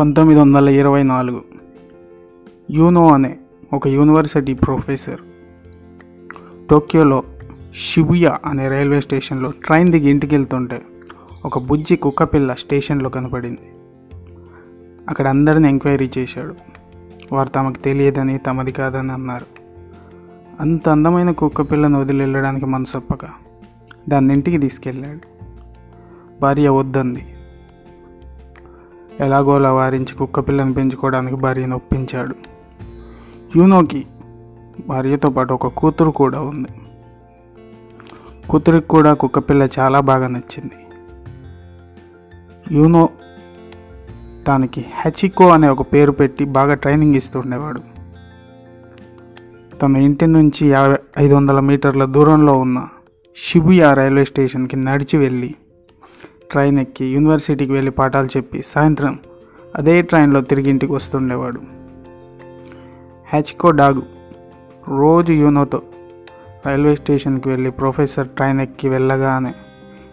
పంతొమ్మిది వందల ఇరవై నాలుగు. యూనో అనే ఒక యూనివర్సిటీ ప్రొఫెసర్ టోక్యోలో షిబుయా అనే రైల్వే స్టేషన్లో ట్రైన్ దిగి ఇంటికి వెళ్తుంటే ఒక బుజ్జి కుక్కపిల్ల స్టేషన్లో కనపడింది. అక్కడ అందరిని ఎంక్వైరీ చేశాడు. వారు తమకు తెలియదని తమది కాదని అన్నారు. అంత అందమైన కుక్కపిల్లను వదిలి వెళ్ళడానికి మనసొప్పక దాన్ని ఇంటికి తీసుకెళ్ళాడు. భార్య వద్దంది. ఎలాగోలా వారించి కుక్కపిల్లను పెంచుకోవడానికి భార్యను ఒప్పించాడు. యూనోకి భార్యతో పాటు ఒక కూతురు కూడా ఉంది. కూతురికి కూడా కుక్కపిల్ల చాలా బాగా నచ్చింది. యూనో దానికి హెచికో అనే ఒక పేరు పెట్టి బాగా ట్రైనింగ్ ఇస్తుండేవాడు తన ఇంటి నుంచి యాభై ఐదు వందల మీటర్ల దూరంలో ఉన్న షిబుయా రైల్వే స్టేషన్కి నడిచి వెళ్ళి ట్రైన్ ఎక్కి యూనివర్సిటీకి వెళ్ళి పాఠాలు చెప్పి సాయంత్రం అదే ట్రైన్లో తిరిగి ఇంటికి వస్తుండేవాడు. హ్యాచ్కో డాగు రోజు యూనోతో రైల్వే స్టేషన్కి వెళ్ళి ప్రొఫెసర్ ట్రైన్ ఎక్కి వెళ్ళగానే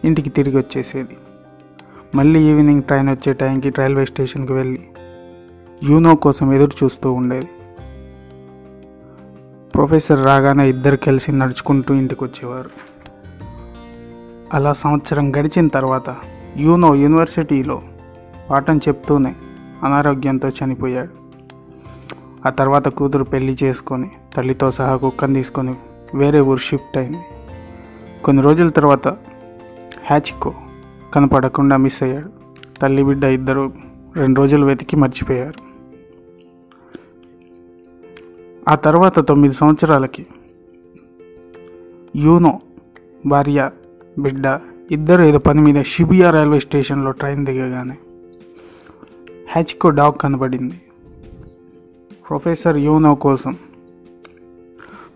ఇంటికి తిరిగి వచ్చేసేది. మళ్ళీ ఈవినింగ్ ట్రైన్ వచ్చే టైంకి రైల్వే స్టేషన్కి వెళ్ళి యూనో కోసం ఎదురు చూస్తూ ఉండేది. ప్రొఫెసర్ రాగానే ఇద్దరు కలిసి నడుచుకుంటూ ఇంటికి వచ్చేవారు. అలా సంవత్సరం గడిచిన తర్వాత యూనో యూనివర్సిటీలో పాఠం చెప్తూనే అనారోగ్యంతో చనిపోయాడు. ఆ తర్వాత కూతురు పెళ్ళి చేసుకొని తల్లితో సహా కుక్కను తీసుకొని వేరే ఊరు షిఫ్ట్ అయింది. కొన్ని రోజుల తర్వాత హ్యాచ్కో కనపడకుండా మిస్ అయ్యాడు. తల్లి బిడ్డ ఇద్దరు రెండు రోజులు వెతికి మర్చిపోయారు. ఆ తర్వాత తొమ్మిది సంవత్సరాలకి యూనో భార్య బిడ్డ ఇద్దరు ఏదో పని మీద షిబియా రైల్వే స్టేషన్లో ట్రైన్ దిగగానే హ్యాచ్కో డాగ్ కనబడింది. ప్రొఫెసర్ యూనో కోసం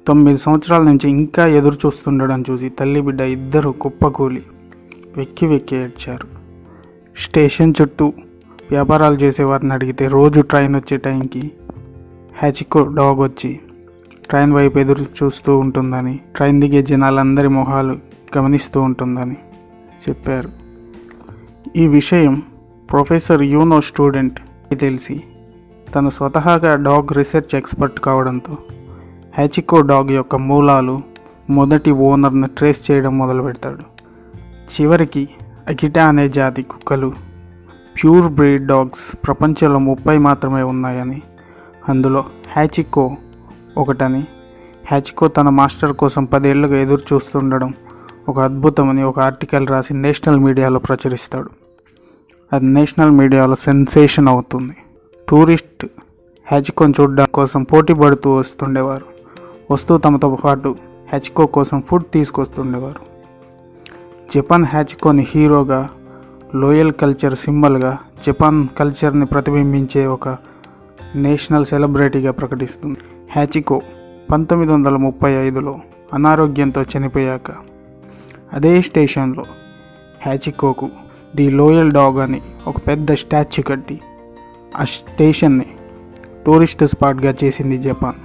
తొమ్మిది సంవత్సరాల నుంచి ఇంకా ఎదురు చూస్తుండడం చూసి తల్లి బిడ్డ ఇద్దరు కుప్పకూలి వెక్కి వెక్కి ఏడ్చారు. స్టేషన్ చుట్టూ వ్యాపారాలు చేసేవారిని అడిగితే రోజు ట్రైన్ వచ్చే టైంకి హ్యాచికో డాగ్ వచ్చి ట్రైన్ వైపు ఎదురు చూస్తూ ఉంటుందని ట్రైన్ దిగే జనాలందరి మొహాలు గమనిస్తూ ఉంటుందని చెప్పారు. ఈ విషయం ప్రొఫెసర్ యూనో స్టూడెంట్ తెలిసి తను స్వతహాగా డాగ్ రీసెర్చ్ ఎక్స్పర్ట్ కావడంతో హ్యాచికో డాగ్ యొక్క మూలాలు మొదటి ఓనర్ని ట్రేస్ చేయడం మొదలు పెడతాడు. చివరికి అకిటా అనే జాతి కుక్కలు ప్యూర్ బ్రీడ్ డాగ్స్ ప్రపంచంలో ముప్పై మాత్రమే ఉన్నాయని అందులో హ్యాచికో ఒకటని హ్యాచికో తన మాస్టర్ కోసం పదేళ్ళుగా ఎదురు చూస్తుండడం ఒక అద్భుతమని ఒక ఆర్టికల్ రాసి నేషనల్ మీడియాలో ప్రచురిస్తాడు. అది నేషనల్ మీడియాలో సెన్సేషన్ అవుతుంది. టూరిస్ట్ హ్యాచికోని చూడడం కోసం పోటీ పడుతూ వస్తుండేవారు. వస్తూ తమతో పాటు హ్యాచికో కోసం ఫుడ్ తీసుకొస్తుండేవారు. జపాన్ హ్యాచ్కోని హీరోగా లోయల్ కల్చర్ సింబల్గా జపాన్ కల్చర్ని ప్రతిబింబించే ఒక నేషనల్ సెలబ్రిటీగా ప్రకటిస్తుంది. హ్యాచికో పంతొమ్మిది వందల ముప్పై ఐదులో అనారోగ్యంతో చనిపోయాక అదే స్టేషన్లో హ్యాచికోకు ది లోయల్ డాగ్ అని ఒక పెద్ద స్టాచ్యూ కట్టి ఆ స్టేషన్ని టూరిస్ట్ స్పాట్గా చేసింది జపాన్.